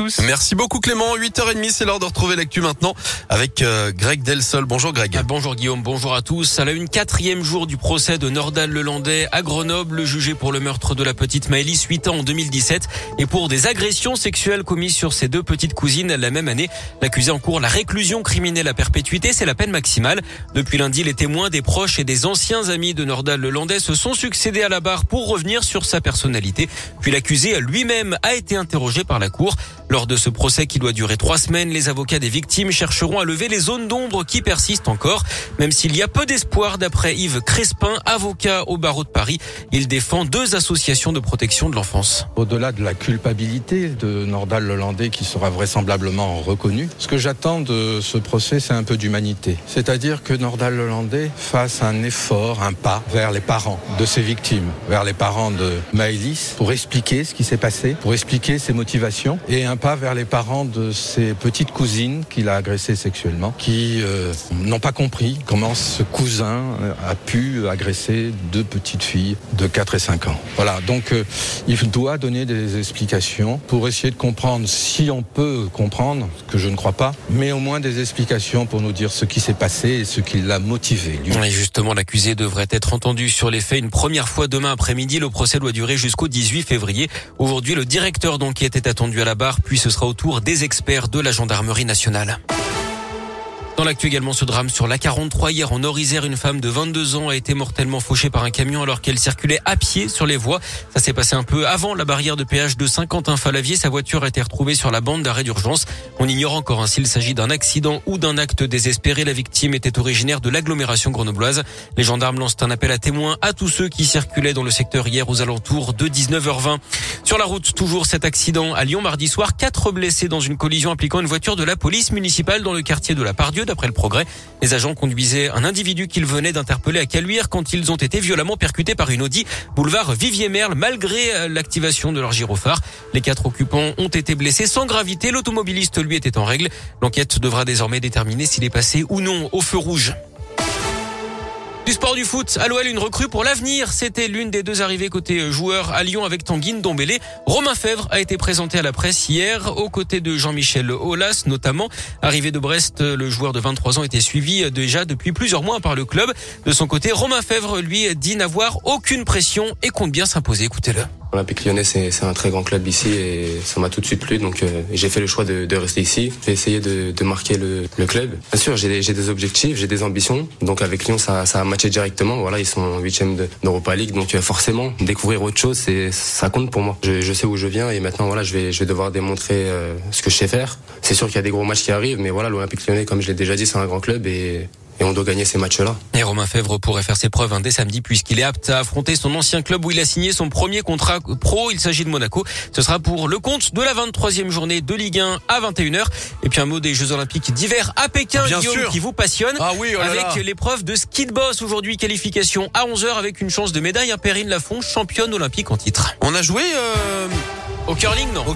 tous. Merci beaucoup Clément. 8h30, c'est l'heure de retrouver l'actu maintenant avec euh, Greg Delsol. Bonjour Greg. Ah, bonjour Guillaume, bonjour à tous. À la une quatrième jour du procès de Nordal Lelandais à Grenoble, jugé pour le meurtre de la petite Maëlys, 8 ans en 2017, et pour des agressions sexuelles commises sur ses deux petites cousines la même année. L'accusé en cours la réclusion criminelle à perpétuité, c'est la peine maximale. Depuis lundi, les témoins, des proches et des anciens amis de Nordal Lelandais se sont succédés à la barre pour revenir sur sa personnalité. Puis l'accusé lui-même a été interrogé par la cour. Lors de ce procès qui doit durer trois semaines, les avocats des victimes chercheront à lever les zones d'ombre qui persistent encore, même s'il y a peu d'espoir d'après Yves Crespin, avocat au barreau de Paris. Il défend deux associations de protection de l'enfance. Au-delà de la culpabilité de Nordal Lelandais qui sera vraisemblablement reconnu, ce que j'attends de ce procès, c'est un peu d'humanité. C'est-à-dire que Nordal Lelandais fasse un effort, un pas vers les parents de ses victimes, vers les parents de Maëlys, pour expliquer ce qui s'est passé, pour expliquer ses motivations, et un pas vers les parents de ses petites cousines qu'il a agressées sexuellement, qui euh, n'ont pas compris comment ce cousin euh, a pu agresser deux petites filles de 4 et 5 ans. Voilà, donc euh, il doit donner des explications pour essayer de comprendre si on peut comprendre, que je ne crois pas, mais au moins des explications pour nous dire ce qui s'est passé et ce qui l'a motivé. Lui. Et justement, l'accusé devrait être entendu sur les faits une première fois demain après-midi. Le procès doit durer jusqu'au 18 février. Aujourd'hui, le directeur d'enquête est attendu à la barre, puis ce sera au tour des experts de la gendarmerie nationale. Dans l'actu également, ce drame sur l'A43 hier en Nord-Isère, une femme de 22 ans a été mortellement fauchée par un camion alors qu'elle circulait à pied sur les voies. Ça s'est passé un peu avant la barrière de péage de Saint-Quentin-Falavier. Sa voiture a été retrouvée sur la bande d'arrêt d'urgence. On ignore encore hein, s'il s'agit d'un accident ou d'un acte désespéré. La victime était originaire de l'agglomération grenobloise. Les gendarmes lancent un appel à témoins à tous ceux qui circulaient dans le secteur hier aux alentours de 19h20. Sur la route, toujours cet accident à Lyon mardi soir. Quatre blessés dans une collision impliquant une voiture de la police municipale dans le quartier de la Pardieu. D'après le progrès, les agents conduisaient un individu qu'ils venaient d'interpeller à Caluire quand ils ont été violemment percutés par une Audi boulevard Vivier-Merle malgré euh, l'activation de leur gyrophare. Les quatre occupants ont été blessés sans gravité. L'automobiliste, lui, était en règle. L'enquête devra désormais déterminer s'il est passé ou non au feu rouge. Du sport du foot, à l'OL, une recrue pour l'avenir. C'était l'une des deux arrivées côté joueur à Lyon avec Tanguy Dombélé. Romain Fèvre a été présenté à la presse hier aux côtés de Jean-Michel Aulas notamment. Arrivé de Brest, le joueur de 23 ans était suivi déjà depuis plusieurs mois par le club. De son côté, Romain Fèvre lui dit n'avoir aucune pression et compte bien s'imposer. Écoutez-le. Olympique Lyonnais, c'est un très grand club ici et ça m'a tout de suite plu. Donc euh, j'ai fait le choix de, de rester ici. J'ai essayé de, de marquer le, le, club. Bien sûr, j'ai des, objectifs, j'ai des ambitions. Donc avec Lyon, ça, ça a matché directement. Voilà, ils sont huitième d'Europa League. Donc euh, forcément, découvrir autre chose, ça compte pour moi. Je, je, sais où je viens et maintenant, voilà, je vais, je vais devoir démontrer euh, ce que je sais faire. C'est sûr qu'il y a des gros matchs qui arrivent, mais voilà, l'Olympique Lyonnais, comme je l'ai déjà dit, c'est un grand club et et on doit gagner ces matchs-là. Et Romain Fèvre pourrait faire ses preuves un dès samedi puisqu'il est apte à affronter son ancien club où il a signé son premier contrat pro. Il s'agit de Monaco. Ce sera pour le compte de la 23e journée de Ligue 1 à 21h. Et puis un mot des Jeux Olympiques d'hiver à Pékin, Bien Guillaume, sûr. qui vous passionne. Ah oui, oh là là. avec l'épreuve de ski de boss aujourd'hui, qualification à 11h avec une chance de médaille à Perrine Lafont, championne olympique en titre. On a joué euh, Au curling, non au